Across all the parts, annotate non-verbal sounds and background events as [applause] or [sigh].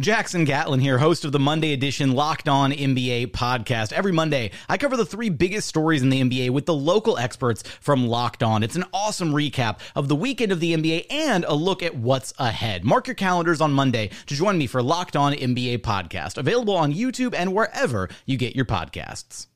Jackson Gatlin here, host of the Monday edition Locked On NBA podcast. Every Monday, I cover the three biggest stories in the NBA with the local experts from Locked On. It's an awesome recap of the weekend of the NBA and a look at what's ahead. Mark your calendars on Monday to join me for Locked On NBA podcast, available on YouTube and wherever you get your podcasts.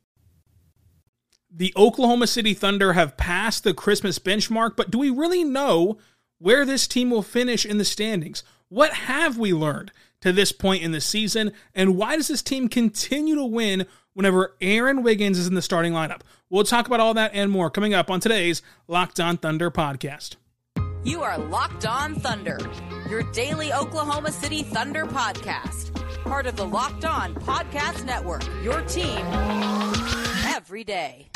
The Oklahoma City Thunder have passed the Christmas benchmark, but do we really know where this team will finish in the standings? What have we learned? To this point in the season? And why does this team continue to win whenever Aaron Wiggins is in the starting lineup? We'll talk about all that and more coming up on today's Locked On Thunder podcast. You are Locked On Thunder, your daily Oklahoma City Thunder podcast. Part of the Locked On Podcast Network, your team every day.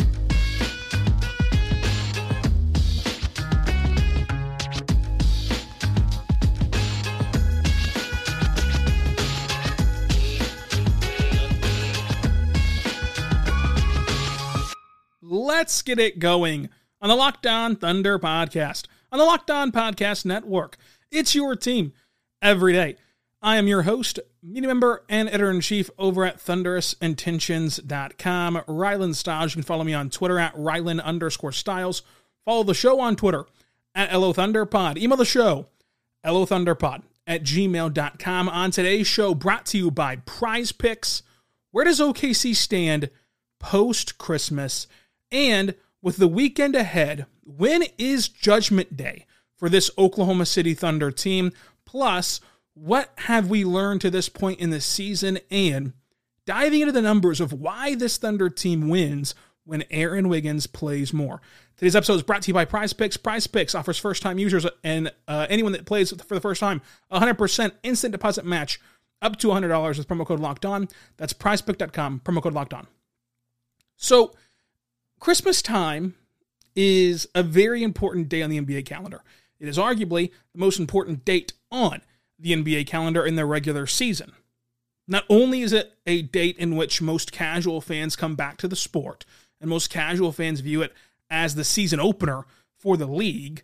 Let's get it going on the Locked On Thunder podcast, on the Locked On Podcast Network. It's your team every day. I am your host, media member, and editor in chief over at thunderousintentions.com. Rylan Stiles. You can follow me on Twitter at Rylan underscore Stiles. Follow the show on Twitter at LO Thunderpod. Email the show, LO Thunderpod at gmail.com. On today's show, brought to you by Prize Picks. Where does OKC stand post Christmas? And with the weekend ahead, when is Judgment Day for this Oklahoma City Thunder team? Plus, what have we learned to this point in the season? And diving into the numbers of why this Thunder team wins when Aaron Wiggins plays more. Today's episode is brought to you by Prize Picks. Prize Picks offers first time users and uh, anyone that plays for the first time 100% instant deposit match up to $100 with promo code locked on. That's prizepick.com, promo code locked on. So, Christmas time is a very important day on the NBA calendar. It is arguably the most important date on the NBA calendar in the regular season. Not only is it a date in which most casual fans come back to the sport, and most casual fans view it as the season opener for the league,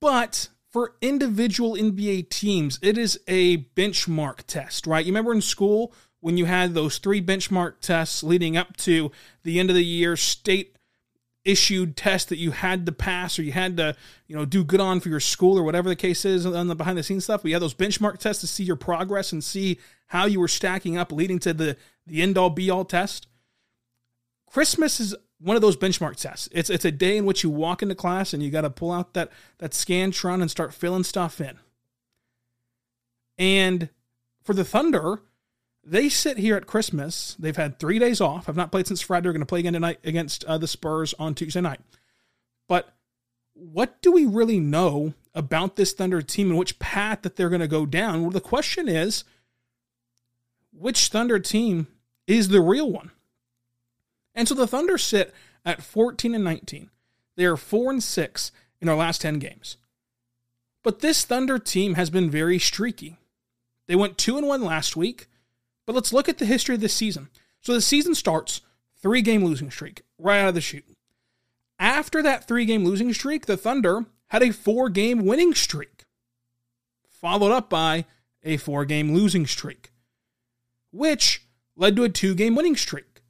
but for individual NBA teams, it is a benchmark test, right? You remember in school when you had those three benchmark tests leading up to the end of the year state issued test that you had to pass or you had to you know do good on for your school or whatever the case is on the behind the scenes stuff we had those benchmark tests to see your progress and see how you were stacking up leading to the the end all be all test. Christmas is one of those benchmark tests. It's it's a day in which you walk into class and you got to pull out that that scantron and start filling stuff in. And for the thunder they sit here at Christmas. They've had three days off. I've not played since Friday. They're going to play again tonight against uh, the Spurs on Tuesday night. But what do we really know about this Thunder team and which path that they're going to go down? Well, the question is, which Thunder team is the real one? And so the Thunder sit at 14 and 19. They are 4 and 6 in their last 10 games. But this Thunder team has been very streaky. They went 2 and 1 last week. But let's look at the history of this season. So the season starts three game losing streak right out of the chute. After that three game losing streak, the Thunder had a four game winning streak, followed up by a four game losing streak, which led to a two game winning streak,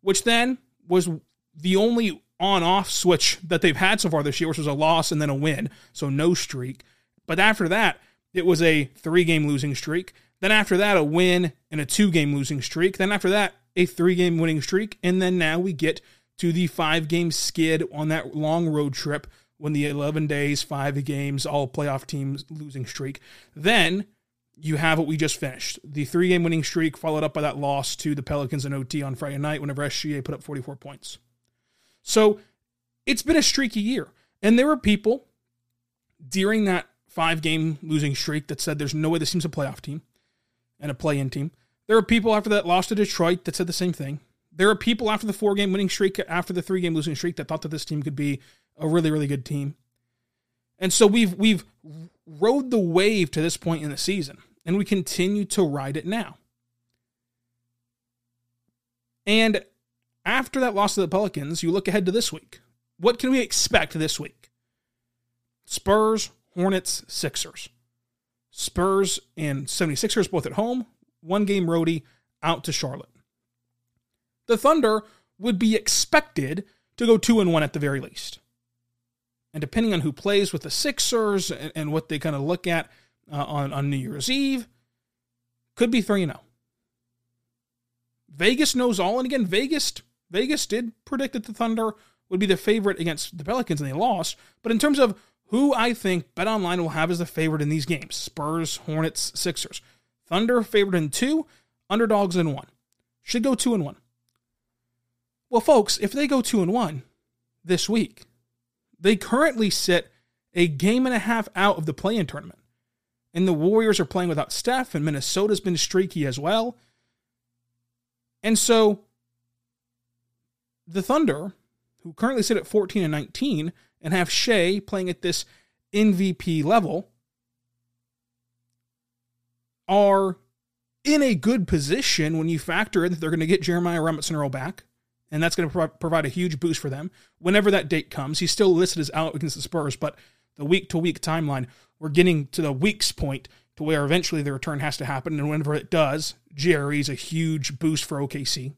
which then was the only on off switch that they've had so far this year, which was a loss and then a win. So no streak. But after that, it was a three game losing streak. Then after that, a win and a two game losing streak. Then after that, a three game winning streak. And then now we get to the five game skid on that long road trip when the 11 days, five games, all playoff teams losing streak. Then you have what we just finished the three game winning streak, followed up by that loss to the Pelicans in OT on Friday night whenever SGA put up 44 points. So it's been a streaky year. And there were people during that five game losing streak that said there's no way this team's a playoff team and a play in team. There are people after that loss to Detroit that said the same thing. There are people after the four game winning streak, after the three game losing streak, that thought that this team could be a really, really good team. And so we've we've rode the wave to this point in the season, and we continue to ride it now. And after that loss to the Pelicans, you look ahead to this week. What can we expect this week? Spurs, Hornets, Sixers. Spurs and 76ers both at home, one game roadie out to Charlotte. The Thunder would be expected to go 2 and 1 at the very least. And depending on who plays with the Sixers and, and what they kind of look at uh, on, on New Year's Eve, could be 3 0. Vegas knows all. And again, Vegas Vegas did predict that the Thunder would be the favorite against the Pelicans and they lost. But in terms of who I think BetOnline will have as the favorite in these games Spurs, Hornets, Sixers. Thunder favored in two, underdogs in one. Should go two and one. Well, folks, if they go two and one this week, they currently sit a game and a half out of the play in tournament. And the Warriors are playing without Steph, and Minnesota's been streaky as well. And so the Thunder, who currently sit at 14 and 19 and have Shai playing at this MVP level, are in a good position when you factor in that they're going to get Jeremiah Robinson Earl back, and that's going to pro- provide a huge boost for them. Whenever that date comes, he's still listed as out against the Spurs, but the week to week timeline, we're getting to the week's point to where eventually the return has to happen, and whenever it does, Jerry is a huge boost for OKC.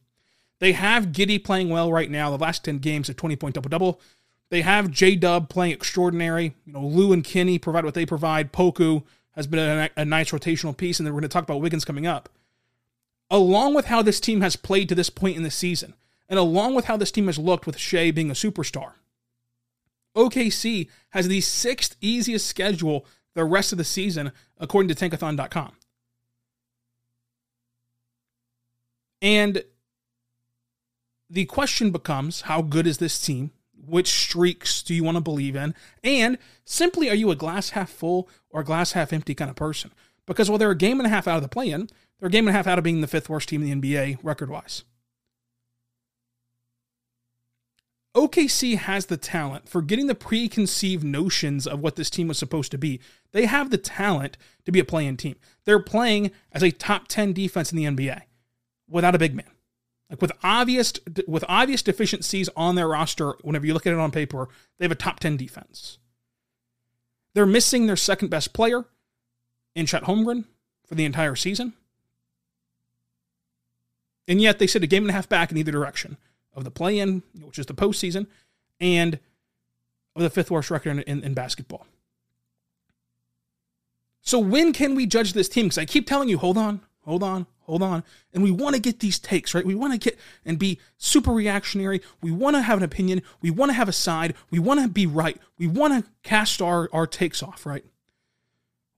They have Giddey playing well right now. The last 10 games, a 20 point double double. They have J Dub playing extraordinary. You know, Lou and Kenny provide what they provide. Poku has been a, a nice rotational piece, and then we're going to talk about Wiggins coming up. Along with how this team has played to this point in the season, and along with how this team has looked with Shai being a superstar, OKC has the sixth easiest schedule the rest of the season, according to tankathon.com. And the question becomes how good is this team? Which streaks do you want to believe in? And simply, are you a glass half full or glass half empty kind of person? Because while they're a game and a half out of the play in, they're a game and a half out of being the fifth worst team in the NBA record wise. OKC has the talent for getting the preconceived notions of what this team was supposed to be. They have the talent to be a play-in team. They're playing as a top 10 defense in the NBA without a big man. Like with obvious with obvious deficiencies on their roster, whenever you look at it on paper, they have a top 10 defense. They're missing their second best player in Chet Holmgren for the entire season. And yet they sit a game and a half back in either direction of the play in, which is the postseason, and of the fifth worst record in, in, in basketball. So when can we judge this team? Because I keep telling you, hold on, hold on, hold on. And we want to get these takes, right? We want to get and be super reactionary. We want to have an opinion. We want to have a side. We want to be right. We want to cast our, our takes off, right?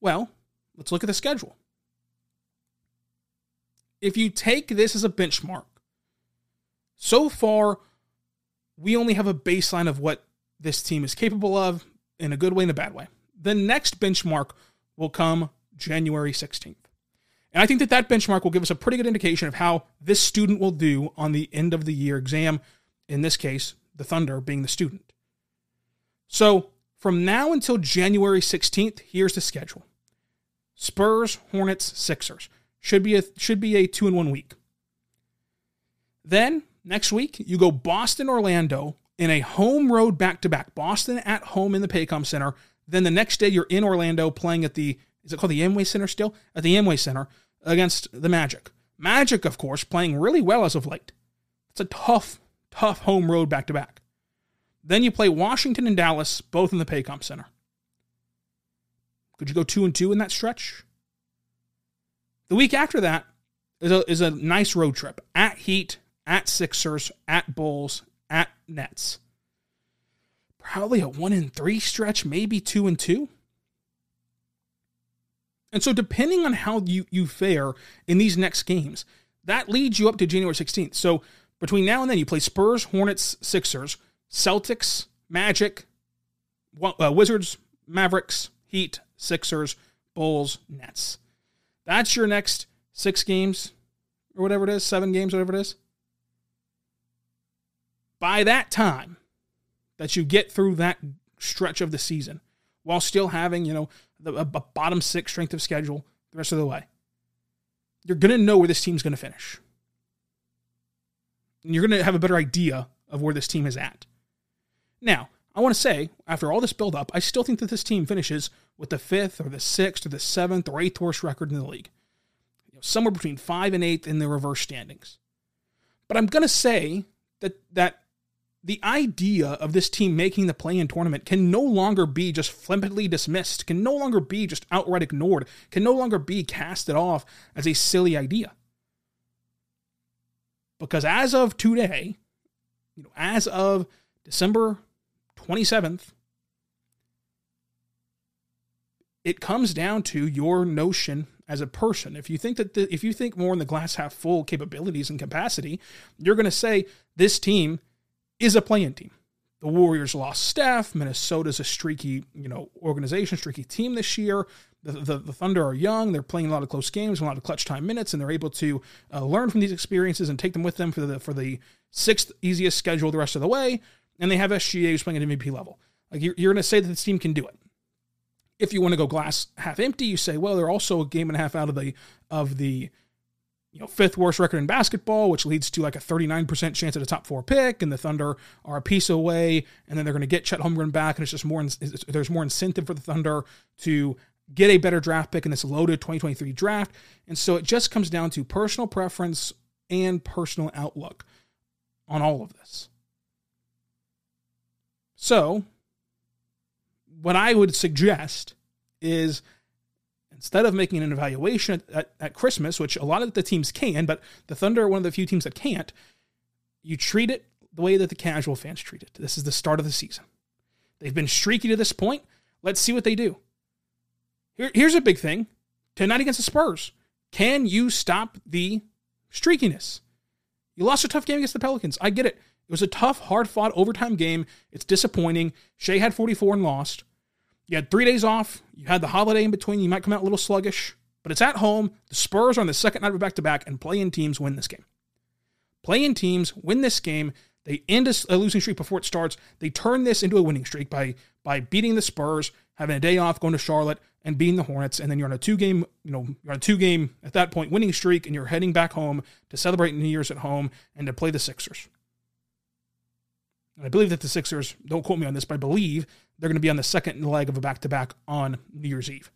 Well, let's look at the schedule. If you take this as a benchmark, so far, we only have a baseline of what this team is capable of in a good way and a bad way. The next benchmark will come January 16th. And I think that that benchmark will give us a pretty good indication of how this student will do on the end of the year exam, in this case, the Thunder being the student. So from now until January 16th, here's the schedule Spurs, Hornets, Sixers. Should be a, should be a two in one week. Then next week, you go Boston, Orlando in a home road back to back. Boston at home in the Paycom Center. Then the next day, you're in Orlando playing at the is it called the Amway Center still? At the Amway Center against the Magic. Magic, of course, playing really well as of late. It's a tough, tough home road back to back. Then you play Washington and Dallas, both in the Paycom Center. Could you go two and two in that stretch? The week after that is a, is a nice road trip at Heat, at Sixers, at Bulls, at Nets. Probably a one and three stretch, maybe two and two. And so, depending on how you, you fare in these next games, that leads you up to January 16th. So, between now and then, you play Spurs, Hornets, Sixers, Celtics, Magic, uh, Wizards, Mavericks, Heat, Sixers, Bulls, Nets. That's your next six games or whatever it is, seven games, whatever it is. By that time that you get through that stretch of the season, while still having, you know, the, a, a bottom six strength of schedule the rest of the way, you're going to know where this team's going to finish. And you're going to have a better idea of where this team is at. Now, I want to say, after all this buildup, I still think that this team finishes with the fifth or the sixth or the seventh or eighth worst record in the league. You know, somewhere between five and eighth in the reverse standings. But I'm going to say that that the idea of this team making the play in tournament can no longer be just flippantly dismissed, can no longer be just outright ignored, can no longer be casted off as a silly idea. Because as of today, you know, as of December 27th, it comes down to your notion as a person. If you think that the, if you think more in the glass half full capabilities and capacity, you're going to say this team is a play-in team. The Warriors lost Steph. Minnesota's a streaky, you know, organization, streaky team this year. The, the, the, Thunder are young. They're playing a lot of close games, a lot of clutch time minutes, and they're able to uh, learn from these experiences and take them with them for the for the sixth easiest schedule the rest of the way. And they have SGA who's playing at MVP level. Like you're, you're going to say that this team can do it. If you want to go glass half empty, you say, well, they're also a game and a half out of the of the you know, fifth worst record in basketball, which leads to like a 39% chance at a top four pick, and the Thunder are a piece away, and then they're going to get Chet Holmgren back, and it's just more, there's more incentive for the Thunder to get a better draft pick in this loaded 2023 draft. And so it just comes down to personal preference and personal outlook on all of this. So, what I would suggest is instead of making an evaluation at, at, at, Christmas, which a lot of the teams can, but the Thunder are one of the few teams that can't, you treat it the way that the casual fans treat it. This is the start of the season. They've been streaky to this point. Let's see what they do. Here, here's a big thing tonight against the Spurs. Can you stop the streakiness? You lost a tough game against the Pelicans. I get it. It was a tough, hard fought overtime game. It's disappointing. Shai had 44 and lost. You had three days off. You had the holiday in between. You might come out a little sluggish, but it's at home. The Spurs are on the second night of back to back, and play-in teams win this game. Play-in teams win this game. They end a losing streak before it starts. They turn this into a winning streak by by beating the Spurs, having a day off, going to Charlotte, and beating the Hornets. And then you're on a two game, you know, you're on a two game at that point winning streak, and you're heading back home to celebrate New Year's at home and to play the Sixers. And I believe that the Sixers, don't quote me on this, but I believe they're going to be on the second leg of a back to back on New Year's Eve.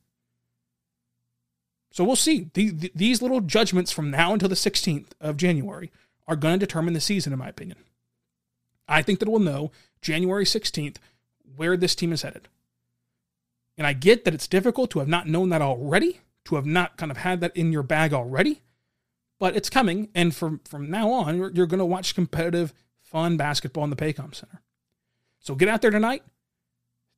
So we'll see. The, the, these little judgments from now until the 16th of January are going to determine the season, in my opinion. I think that we'll know January 16th where this team is headed. And I get that it's difficult to have not known that already, to have not kind of had that in your bag already, but it's coming. And from, from now on, you're, you're going to watch competitive fun basketball in the Paycom Center. So get out there tonight.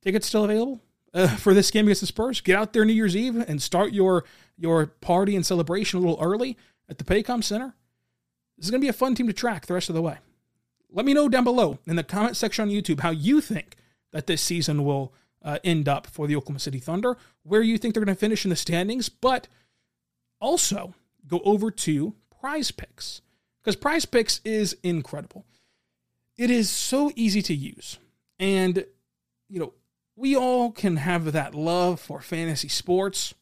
Tickets still available uh, for this game against the Spurs. Get out there New Year's Eve and start your your party and celebration a little early at the Paycom Center. This is going to be a fun team to track the rest of the way. Let me know down below in the comment section on YouTube how you think that this season will uh, end up for the Oklahoma City Thunder, where you think they're going to finish in the standings, but also go over to Prize Picks because Prize Picks is incredible it is so easy to use. And, you know, we all can have that love for fantasy sports,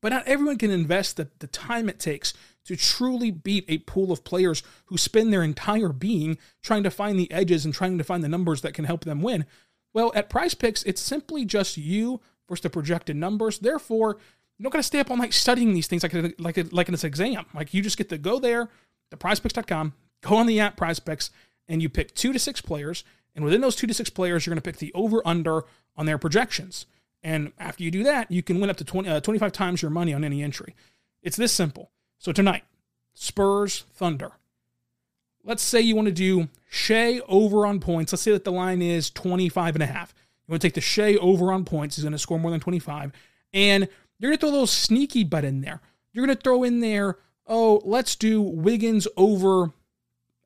but not everyone can invest the, the time it takes to truly beat a pool of players who spend their entire being trying to find the edges and trying to find the numbers that can help them win. Well, at Prize Picks, it's simply just you versus the projected numbers. Therefore, you don't got to stay up all night studying these things like a, like a, like an exam. Like you just get to go there, to prizepicks.com, go on the app Prize Picks, and you pick two to six players. And within those two to six players, you're going to pick the over under on their projections. And after you do that, you can win up to 20, uh, 25 times your money on any entry. It's this simple. So tonight, Spurs Thunder. Let's say you want to do Shai over on points. Let's say that the line is 25 and a half. You want to take the Shai over on points. He's going to score more than 25. And you're going to throw a little sneaky bet in there. You're going to throw in there, oh, let's do Wiggins over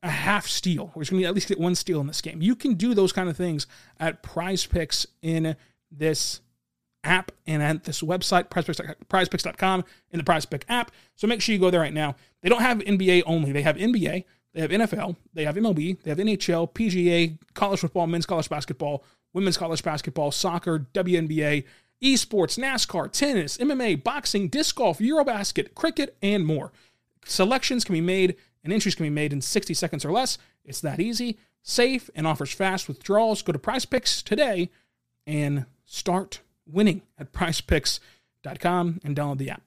a half steal, he's going to at least get one steal in this game. You can do those kind of things at prize picks in this app and at this website, prizepicks.com, in the prize pick app. So make sure you go there right now. They don't have NBA only, they have NBA, they have NFL, they have MLB, they have NHL, PGA, college football, men's college basketball, women's college basketball, soccer, WNBA, esports, NASCAR, tennis, MMA, boxing, disc golf, Eurobasket, cricket, and more. Selections can be made and entries can be made in 60 seconds or less. It's that easy, safe, and offers fast withdrawals. Go to Prize Picks today and start winning at prizepicks.com and download the app.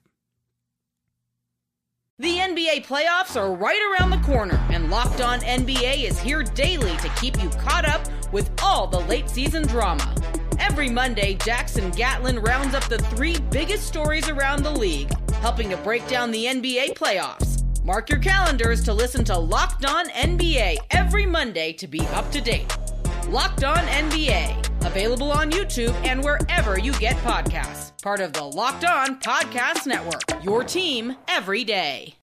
The NBA playoffs are right around the corner, and Locked On NBA is here daily to keep you caught up with all the late season drama. Every Monday, Jackson Gatlin rounds up the three biggest stories around the league, helping to break down the NBA playoffs. Mark your calendars to listen to Locked On NBA every Monday to be up to date. Locked On NBA, available on YouTube and wherever you get podcasts. Part of the Locked On Podcast Network, your team every day.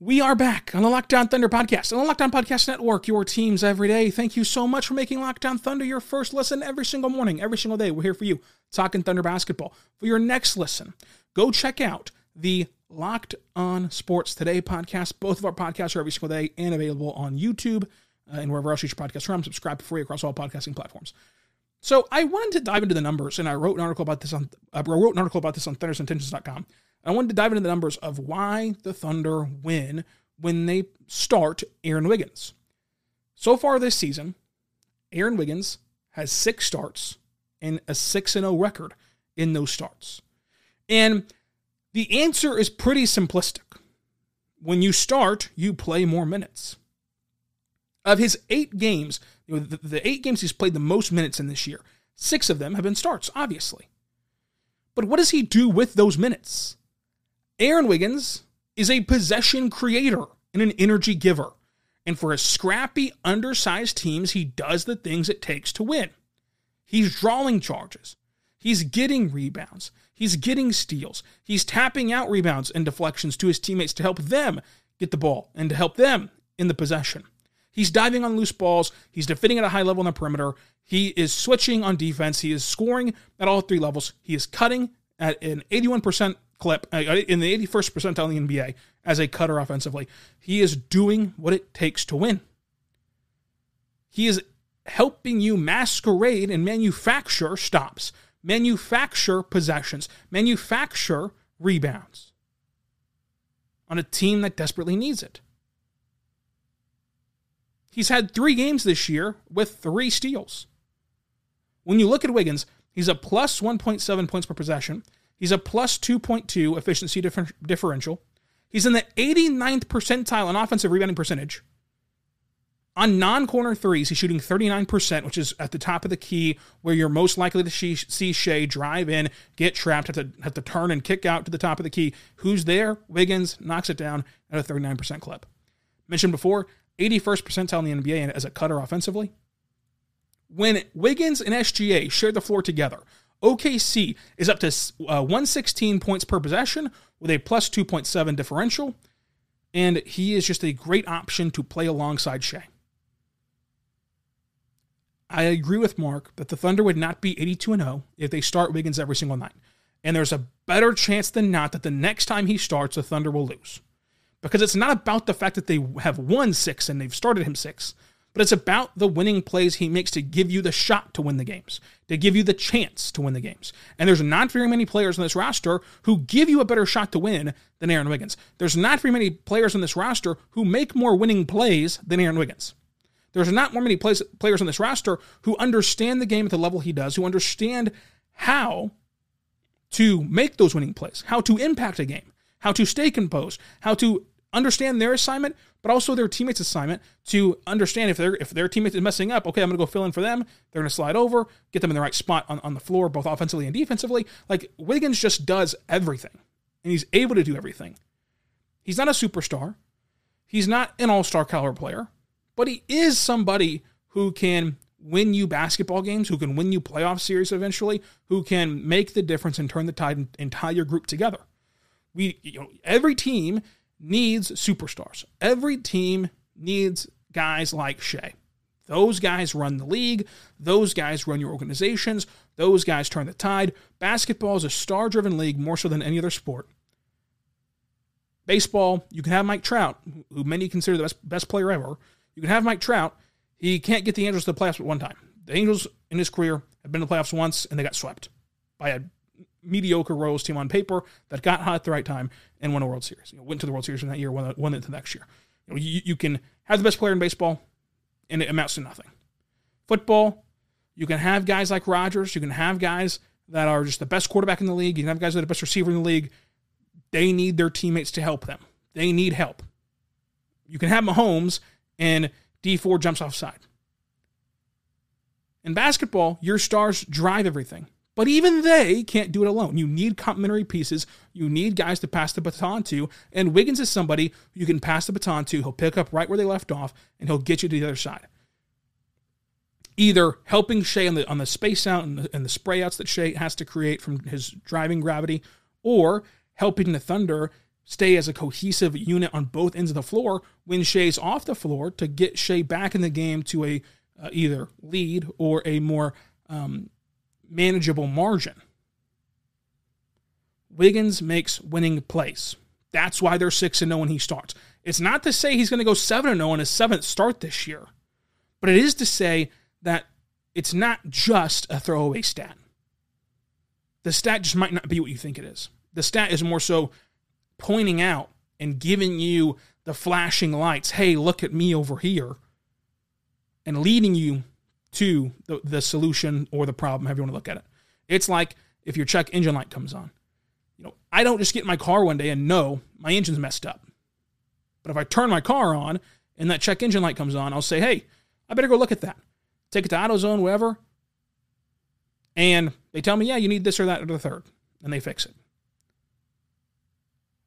We are back on the Locked On Thunder podcast, on the Locked On Podcast Network, your teams every day. Thank you so much for making Locked On Thunder your first listen every single morning, every single day. We're here for you, talking Thunder basketball. For your next listen, go check out the Locked On Sports Today podcast. Both of our podcasts are every single day and available on YouTube uh, and wherever else you should podcast from. Subscribe for free across all podcasting platforms. So I wanted to dive into the numbers, and I wrote an article about this on I wrote an article about this on thundersintentions.com. I wanted to dive into the numbers of why the Thunder win when they start Aaron Wiggins. So far this season, Aaron Wiggins has six starts and a 6 0 record in those starts. And the answer is pretty simplistic. When you start, you play more minutes. Of his eight games, the, the eight games he's played the most minutes in this year, six of them have been starts, obviously. But what does he do with those minutes? Aaron Wiggins is a possession creator and an energy giver. And for a scrappy, undersized teams, he does the things it takes to win. He's drawing charges. He's getting rebounds. He's getting steals. He's tapping out rebounds and deflections to his teammates to help them get the ball and to help them in the possession. He's diving on loose balls. He's defending at a high level on the perimeter. He is switching on defense. He is scoring at all three levels. He is cutting at an 81% clip uh, in the 81st percentile in the NBA as a cutter offensively. He is doing what it takes to win. He is helping you masquerade and manufacture stops manufacture possessions, manufacture rebounds on a team that desperately needs it. He's had three games this year with three steals. When you look at Wiggins, he's a plus 1.7 points per possession. He's a plus 2.2 efficiency differential. He's in the 89th percentile in offensive rebounding percentage. On non corner threes, he's shooting 39%, which is at the top of the key where you're most likely to see Shai drive in, get trapped, have to, have to turn and kick out to the top of the key. Who's there? Wiggins knocks it down at a 39% clip. Mentioned before, 81st percentile in the NBA as a cutter offensively. When Wiggins and SGA share the floor together, OKC is up to uh, 116 points per possession with a plus 2.7 differential, and he is just a great option to play alongside Shai. I agree with Mark that the Thunder would not be 82 and 0 if they start Wiggins every single night. And there's a better chance than not that the next time he starts, the Thunder will lose. Because it's not about the fact that they have won six and they've started him six, but it's about the winning plays he makes to give you the shot to win the games, to give you the chance to win the games. And there's not very many players on this roster who give you a better shot to win than Aaron Wiggins. There's not very many players on this roster who make more winning plays than Aaron Wiggins. There's not more many players on this roster who understand the game at the level he does, who understand how to make those winning plays, how to impact a game, how to stay composed, how to understand their assignment, but also their teammates' assignment to understand if their if their teammate is messing up, okay, I'm gonna go fill in for them. They're gonna slide over, get them in the right spot on, on the floor, both offensively and defensively. Like Wiggins just does everything. And he's able to do everything. He's not a superstar. He's not an all-star caliber player but he is somebody who can win you basketball games, who can win you playoff series eventually, who can make the difference and turn the tide and, and tie your group together. We, you know, every team needs superstars. Every team needs guys like Shai. Those guys run the league. Those guys run your organizations. Those guys turn the tide. Basketball is a star driven league more so than any other sport. Baseball, you can have Mike Trout, who many consider the best, best player ever. You can have Mike Trout. He can't get the Angels to the playoffs at one time. The Angels in his career have been to the playoffs once and they got swept by a mediocre Royals team on paper that got hot at the right time and won a World Series. You know, went to the World Series in that year, won, won it the next year. You, know, you, you can have the best player in baseball, and it amounts to nothing. Football, you can have guys like Rodgers. You can have guys that are just the best quarterback in the league. You can have guys that are the best receiver in the league. They need their teammates to help them. They need help. You can have Mahomes and D4 jumps offside. In basketball, your stars drive everything. But even they can't do it alone. You need complementary pieces. You need guys to pass the baton to. And Wiggins is somebody you can pass the baton to. He'll pick up right where they left off and he'll get you to the other side. Either helping Shai on the on the space out and the, and the spray outs that Shai has to create from his driving gravity, or helping the Thunder stay as a cohesive unit on both ends of the floor when Shai's off the floor to get Shai back in the game to a uh, either lead or a more um, manageable margin. Wiggins makes winning plays. That's why they're 6 0 when he starts. It's not to say he's going to go 7 0 in his seventh start this year, but it is to say that it's not just a throwaway stat. The stat just might not be what you think it is. The stat is more so pointing out and giving you the flashing lights. Hey, look at me over here. And leading you to the, the solution or the problem, however you want to look at it. It's like if your check engine light comes on. You know, I don't just get in my car one day and know my engine's messed up. But if I turn my car on and that check engine light comes on, I'll say, hey, I better go look at that. Take it to AutoZone, wherever. And they tell me, yeah, you need this or that or the third. And they fix it.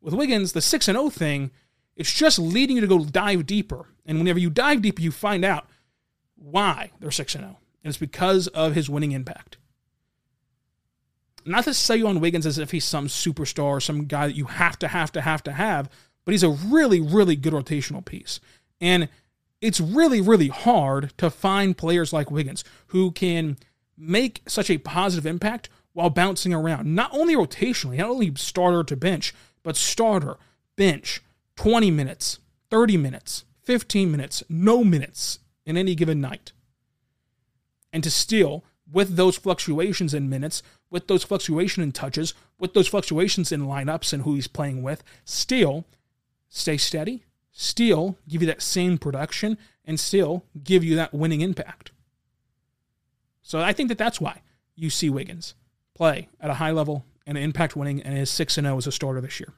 With Wiggins, the 6 and 0 thing, it's just leading you to go dive deeper. And whenever you dive deeper, you find out why they're 6 0. And it's because of his winning impact. Not to say on Wiggins as if he's some superstar, some guy that you have to, have to, have to have, but he's a really, really good rotational piece. And it's really, really hard to find players like Wiggins who can make such a positive impact while bouncing around. Not only rotationally, not only starter to bench, but starter, bench, 20 minutes, 30 minutes, 15 minutes, no minutes in any given night. And to still, with those fluctuations in minutes, with those fluctuations in touches, with those fluctuations in lineups and who he's playing with, still stay steady, still give you that same production, and still give you that winning impact. So I think that that's why you see Wiggins play at a high level and impact winning and is 6 0 as a starter this year.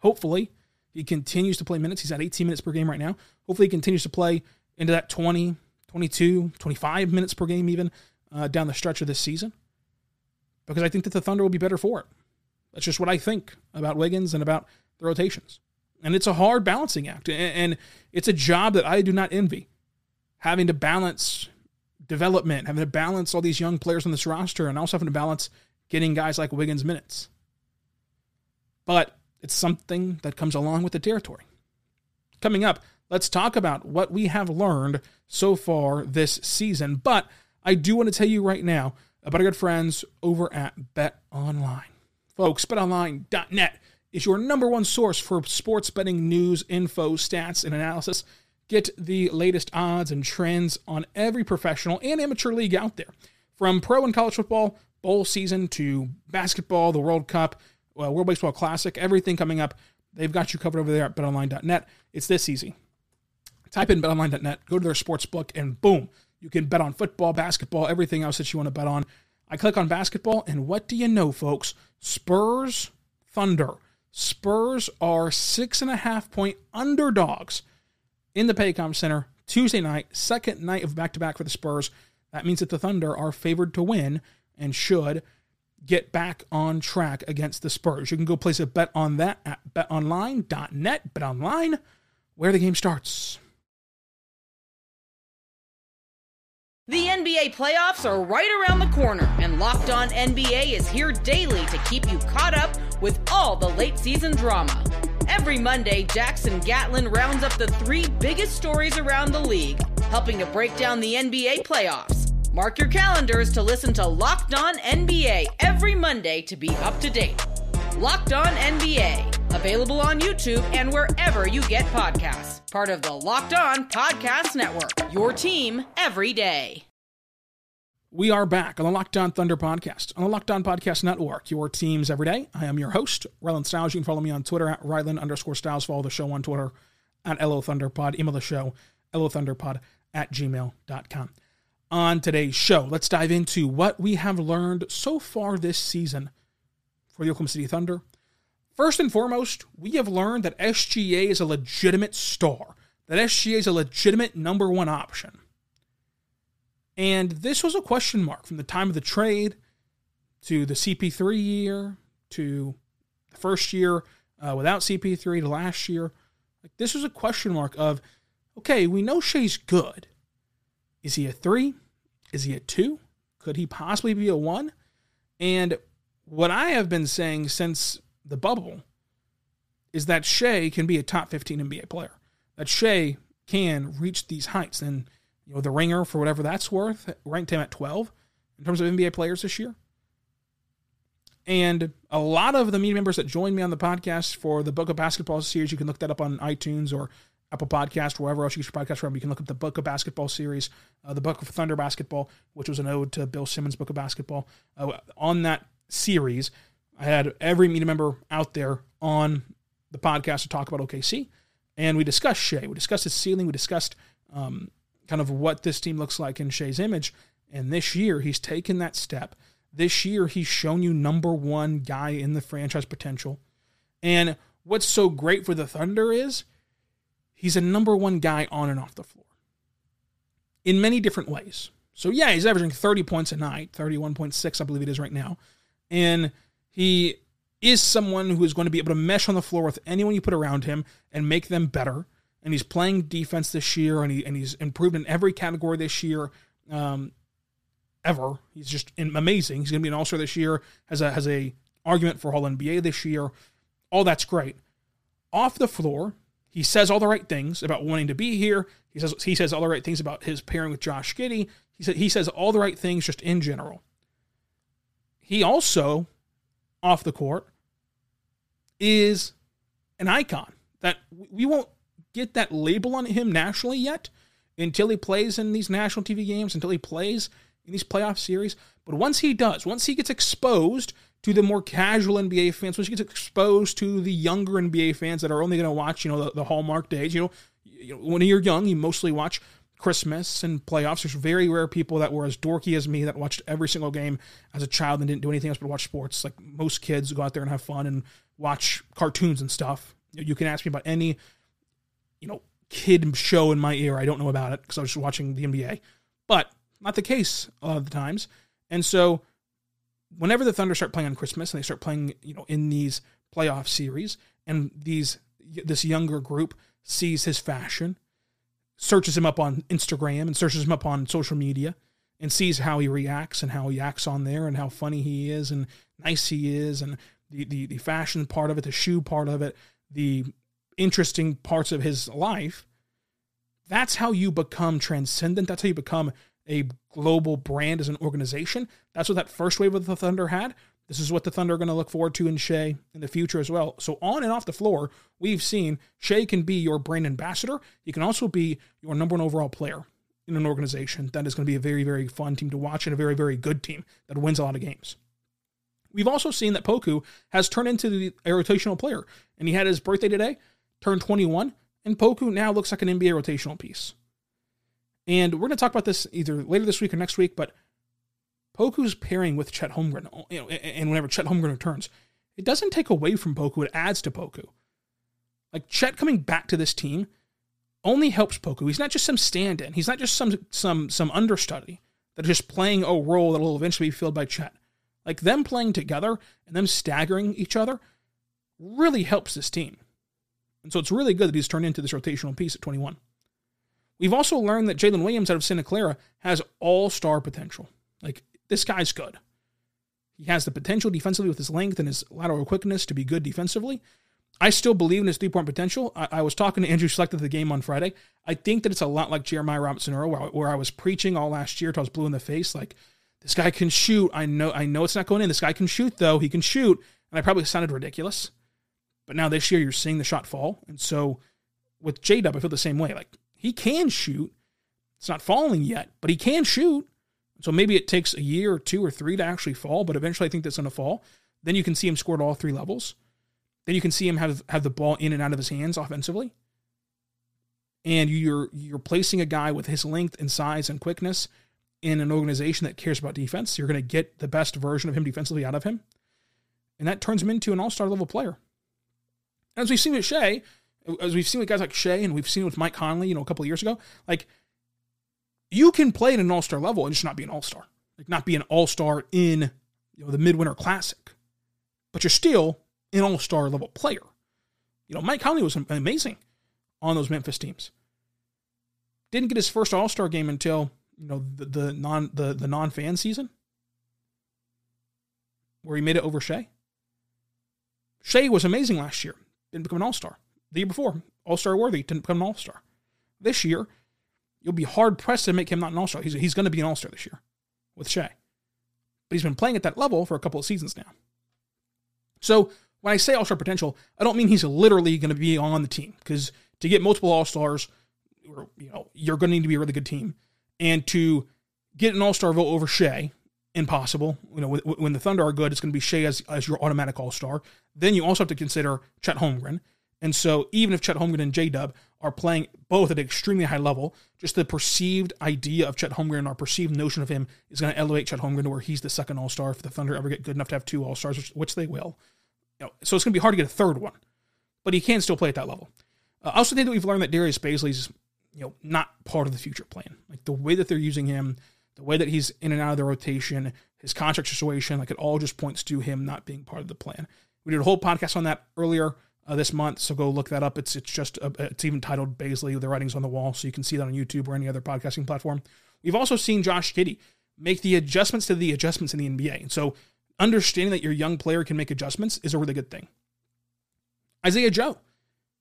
Hopefully, he continues to play minutes. He's at 18 minutes per game right now. Hopefully, he continues to play into that 20, 22, 25 minutes per game, even uh, down the stretch of this season. Because I think that the Thunder will be better for it. That's just what I think about Wiggins and about the rotations. And it's a hard balancing act. And it's a job that I do not envy. Having to balance development, having to balance all these young players on this roster, and also having to balance getting guys like Wiggins minutes. But it's something that comes along with the territory. Coming up, let's talk about what we have learned so far this season. But I do want to tell you right now about our good friends over at Bet Online. Folks, betonline.net is your number one source for sports betting news, info, stats, and analysis. Get the latest odds and trends on every professional and amateur league out there. From pro and college football, bowl season to basketball, the World Cup, uh, World Baseball Classic, everything coming up. They've got you covered over there at betonline.net. It's this easy. Type in betonline.net, go to their sports book, and boom, you can bet on football, basketball, everything else that you want to bet on. I click on basketball, and what do you know, folks? Spurs Thunder. Spurs are six and a half point underdogs in the Paycom Center Tuesday night, second night of back to back for the Spurs. That means that the Thunder are favored to win and should get back on track against the Spurs. You can go place a bet on that at betonline.net, betonline, where the game starts. The NBA playoffs are right around the corner, and Locked On NBA is here daily to keep you caught up with all the late season drama. Every Monday, Jackson Gatlin rounds up the three biggest stories around the league, helping to break down the NBA playoffs. Mark your calendars to listen to Locked On NBA every Monday to be up to date. Locked On NBA, available on YouTube and wherever you get podcasts. Part of the Locked On Podcast Network, your team every day. We are back on the Locked On Thunder podcast on the Locked On Podcast Network, your teams every day. I am your host, Rylan Stiles. You can follow me on Twitter at Rylan underscore Stiles. Follow the show on Twitter at LO Thunderpod. Email the show, LOThunderpod at gmail.com. On today's show, let's dive into what we have learned so far this season for the Oklahoma City Thunder. First and foremost, we have learned that SGA is a legitimate star, that SGA is a legitimate number one option. And this was a question mark from the time of the trade to the CP3 year to the first year uh, without CP3 to last year. Like this was a question mark of, okay, we know Shai's good. Is he a three? Is he a two? Could he possibly be a one? And what I have been saying since the bubble is that Shai can be a top 15 NBA player. That Shai can reach these heights. And you know, the ringer, for whatever that's worth, ranked him at 12 in terms of NBA players this year. And a lot of the media members that joined me on the podcast for the Book of Basketball series, you can look that up on iTunes or Apple Podcast, wherever else you get your podcast from. You can look up the Book of Basketball series, uh, the Book of Thunder Basketball, which was an ode to Bill Simmons' Book of Basketball. Uh, on that series, I had every media member out there on the podcast to talk about OKC, and we discussed Shai. We discussed his ceiling. We discussed um, kind of what this team looks like in Shai's image. And this year, he's taken that step. This year, he's shown you number one guy in the franchise potential. And what's so great for the Thunder is he's a number one guy on and off the floor in many different ways. So, yeah, he's averaging 30 points a night, 31.6, I believe it is right now. And he is someone who is going to be able to mesh on the floor with anyone you put around him and make them better and he's playing defense this year, and he and he's improved in every category this year. Um, ever, he's just amazing. He's going to be an All Star this year. Has a has a argument for All NBA this year. All that's great. Off the floor, he says all the right things about wanting to be here. He says he says all the right things about his pairing with Josh Giddey. He said he says all the right things just in general. He also, off the court, is an icon that we won't get that label on him nationally yet until he plays in these national TV games, until he plays in these playoff series. But once he does, once he gets exposed to the more casual NBA fans, once he gets exposed to the younger NBA fans that are only going to watch, you know, the, the Hallmark days, you know, you know, when you're young, you mostly watch Christmas and playoffs. There's very rare people that were as dorky as me that watched every single game as a child and didn't do anything else but watch sports. Like most kids go out there and have fun and watch cartoons and stuff. You can ask me about any you know, kid show in my ear. I don't know about it because I was just watching the NBA. But not the case a lot of the times. And so whenever the Thunder start playing on Christmas and they start playing, you know, in these playoff series and these this younger group sees his fashion, searches him up on Instagram and searches him up on social media and sees how he reacts and how he acts on there and how funny he is and nice he is and the, the, the fashion part of it, the shoe part of it, the interesting parts of his life, that's how you become transcendent. That's how you become a global brand as an organization. That's what that first wave of the Thunder had. This is what the Thunder are going to look forward to in Shai in the future as well. So on and off the floor, we've seen Shai can be your brand ambassador. He can also be your number one overall player in an organization that is going to be a very, very fun team to watch and a very, very good team that wins a lot of games. We've also seen that Poku has turned into the, a rotational player, and he had his birthday today turned 21, and Poku now looks like an NBA rotational piece. And we're going to talk about this either later this week or next week, but Poku's pairing with Chet Holmgren, you know, and whenever Chet Holmgren returns, it doesn't take away from Poku, it adds to Poku. Like Chet coming back to this team only helps Poku. He's not just some stand-in. He's not just some some some understudy that is just playing a role that will eventually be filled by Chet. Like them playing together and them staggering each other really helps this team. And so it's really good that he's turned into this rotational piece at 21. We've also learned that Jalen Williams out of Santa Clara has all star potential. Like, this guy's good. He has the potential defensively with his length and his lateral quickness to be good defensively. I still believe in his three point potential. I, I, was talking to Andrew Schlecht at the game on Friday. I think that it's a lot like Jeremiah Robinson Earl, where, where I was preaching all last year till I was blue in the face. Like, this guy can shoot. I know, I know it's not going in. This guy can shoot, though. He can shoot. And I probably sounded ridiculous. But now this year, you're seeing the shot fall. And so with J Dub, I feel the same way. Like, he can shoot. It's not falling yet, but he can shoot. So maybe it takes a year or two or three to actually fall, but eventually I think that's going to fall. Then you can see him score at all three levels. Then you can see him have have the ball in and out of his hands offensively. And you're you're placing a guy with his length and size and quickness in an organization that cares about defense. You're going to get the best version of him defensively out of him. And that turns him into an all-star level player. As we've seen with Shai, as we've seen with guys like Shai and we've seen with Mike Conley, you know, a couple of years ago, like you can play at an all-star level and just not be an all-star. Like not be an all-star in you know the midwinter classic. But you're still an all star level player. You know, Mike Conley was amazing on those Memphis teams. Didn't get his first all star game until you know the, the non the, the non fan season, where he made it over Shai. Shai was amazing last year. Didn't become an all star. The year before, all star worthy, didn't become an all star. This year, you'll be hard pressed to make him not an all star. He's, he's going to be an all star this year with Shai. But he's been playing at that level for a couple of seasons now. So when I say all star potential, I don't mean he's literally going to be on the team because to get multiple all stars, you know, you're going to need to be a really good team, and to get an all star vote over Shai, impossible. You know, when the Thunder are good, it's going to be Shai as, as your automatic all star. Then you also have to consider Chet Holmgren. And so even if Chet Holmgren and J Dub are playing both at an extremely high level, just the perceived idea of Chet Holmgren, and our perceived notion of him, is going to elevate Chet Holmgren to where he's the second All Star if the Thunder ever get good enough to have two All Stars, which, which, they will. You know, so it's going to be hard to get a third one, but he can still play at that level. Uh, I also think that we've learned that Darius Bazley's you know not part of the future plan. Like the way that they're using him, the way that he's in and out of the rotation, his contract situation, like it all just points to him not being part of the plan. We did a whole podcast on that earlier uh, this month, so go look that up. It's it's just a, it's even titled Bazley. The writings on the wall, so you can see that on YouTube or any other podcasting platform. We've also seen Josh Giddey make the adjustments to the adjustments in the NBA, and so understanding that your young player can make adjustments is a really good thing. Isaiah Joe,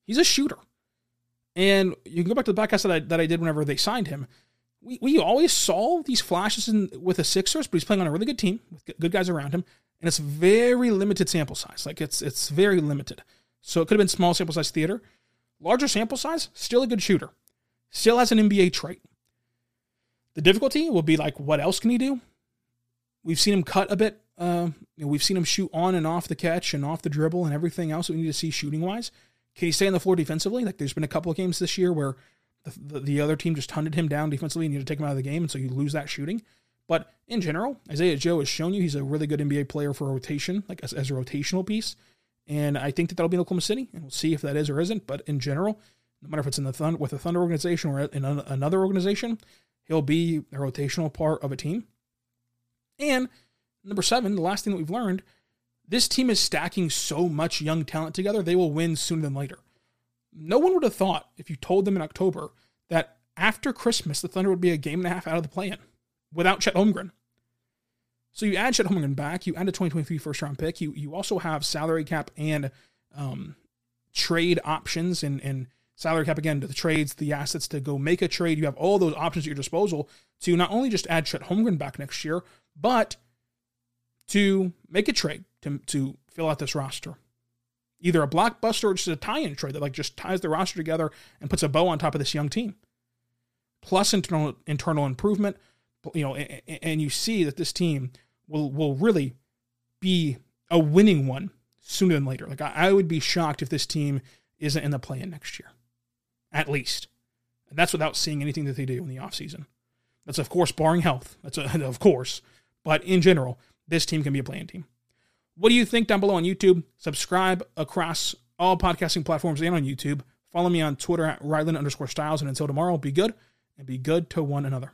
he's a shooter. And you can go back to the podcast that I, that I did whenever they signed him. We, we always saw these flashes in, with the Sixers, but he's playing on a really good team with good guys around him. And it's very limited sample size. Like it's it's very limited. So it could have been small sample size theater. Larger sample size, still a good shooter. Still has an NBA trait. The difficulty will be like, what else can he do? We've seen him cut a bit uh, you know, we've seen him shoot on and off the catch and off the dribble and everything else that we need to see shooting wise. Can he stay on the floor defensively? Like there's been a couple of games this year where the, the, the, other team just hunted him down defensively and you had to take him out of the game, and so you lose that shooting. But in general, Isaiah Joe has shown you he's a really good NBA player for rotation, like as, as a rotational piece. And I think that that'll be in Oklahoma City, and we'll see if that is or isn't. But in general, no matter if it's in the Thunder with the Thunder organization or in another organization, he'll be a rotational part of a team. And Number seven, the last thing that we've learned, this team is stacking so much young talent together, they will win sooner than later. No one would have thought, if you told them in October, that after Christmas, the Thunder would be a game and a half out of the play in without Chet Holmgren. So you add Chet Holmgren back, you add a 2023 first round pick, you, you also have salary cap and um, trade options and, and salary cap again, to the trades, the assets to go make a trade. You have all those options at your disposal to not only just add Chet Holmgren back next year, but to make a trade to, to fill out this roster. Either a blockbuster or just a tie-in trade that like just ties the roster together and puts a bow on top of this young team. Plus internal internal improvement, you know, and, and you see that this team will will really be a winning one sooner than later. Like I, I would be shocked if this team isn't in the play-in next year, at least. And that's without seeing anything that they do in the offseason. That's of course barring health. That's a, [laughs] of course, but in general, this team can be a play-in team. What do you think down below on YouTube? Subscribe across all podcasting platforms and on YouTube. Follow me on Twitter at Rylan underscore Stiles. And until tomorrow, be good and be good to one another.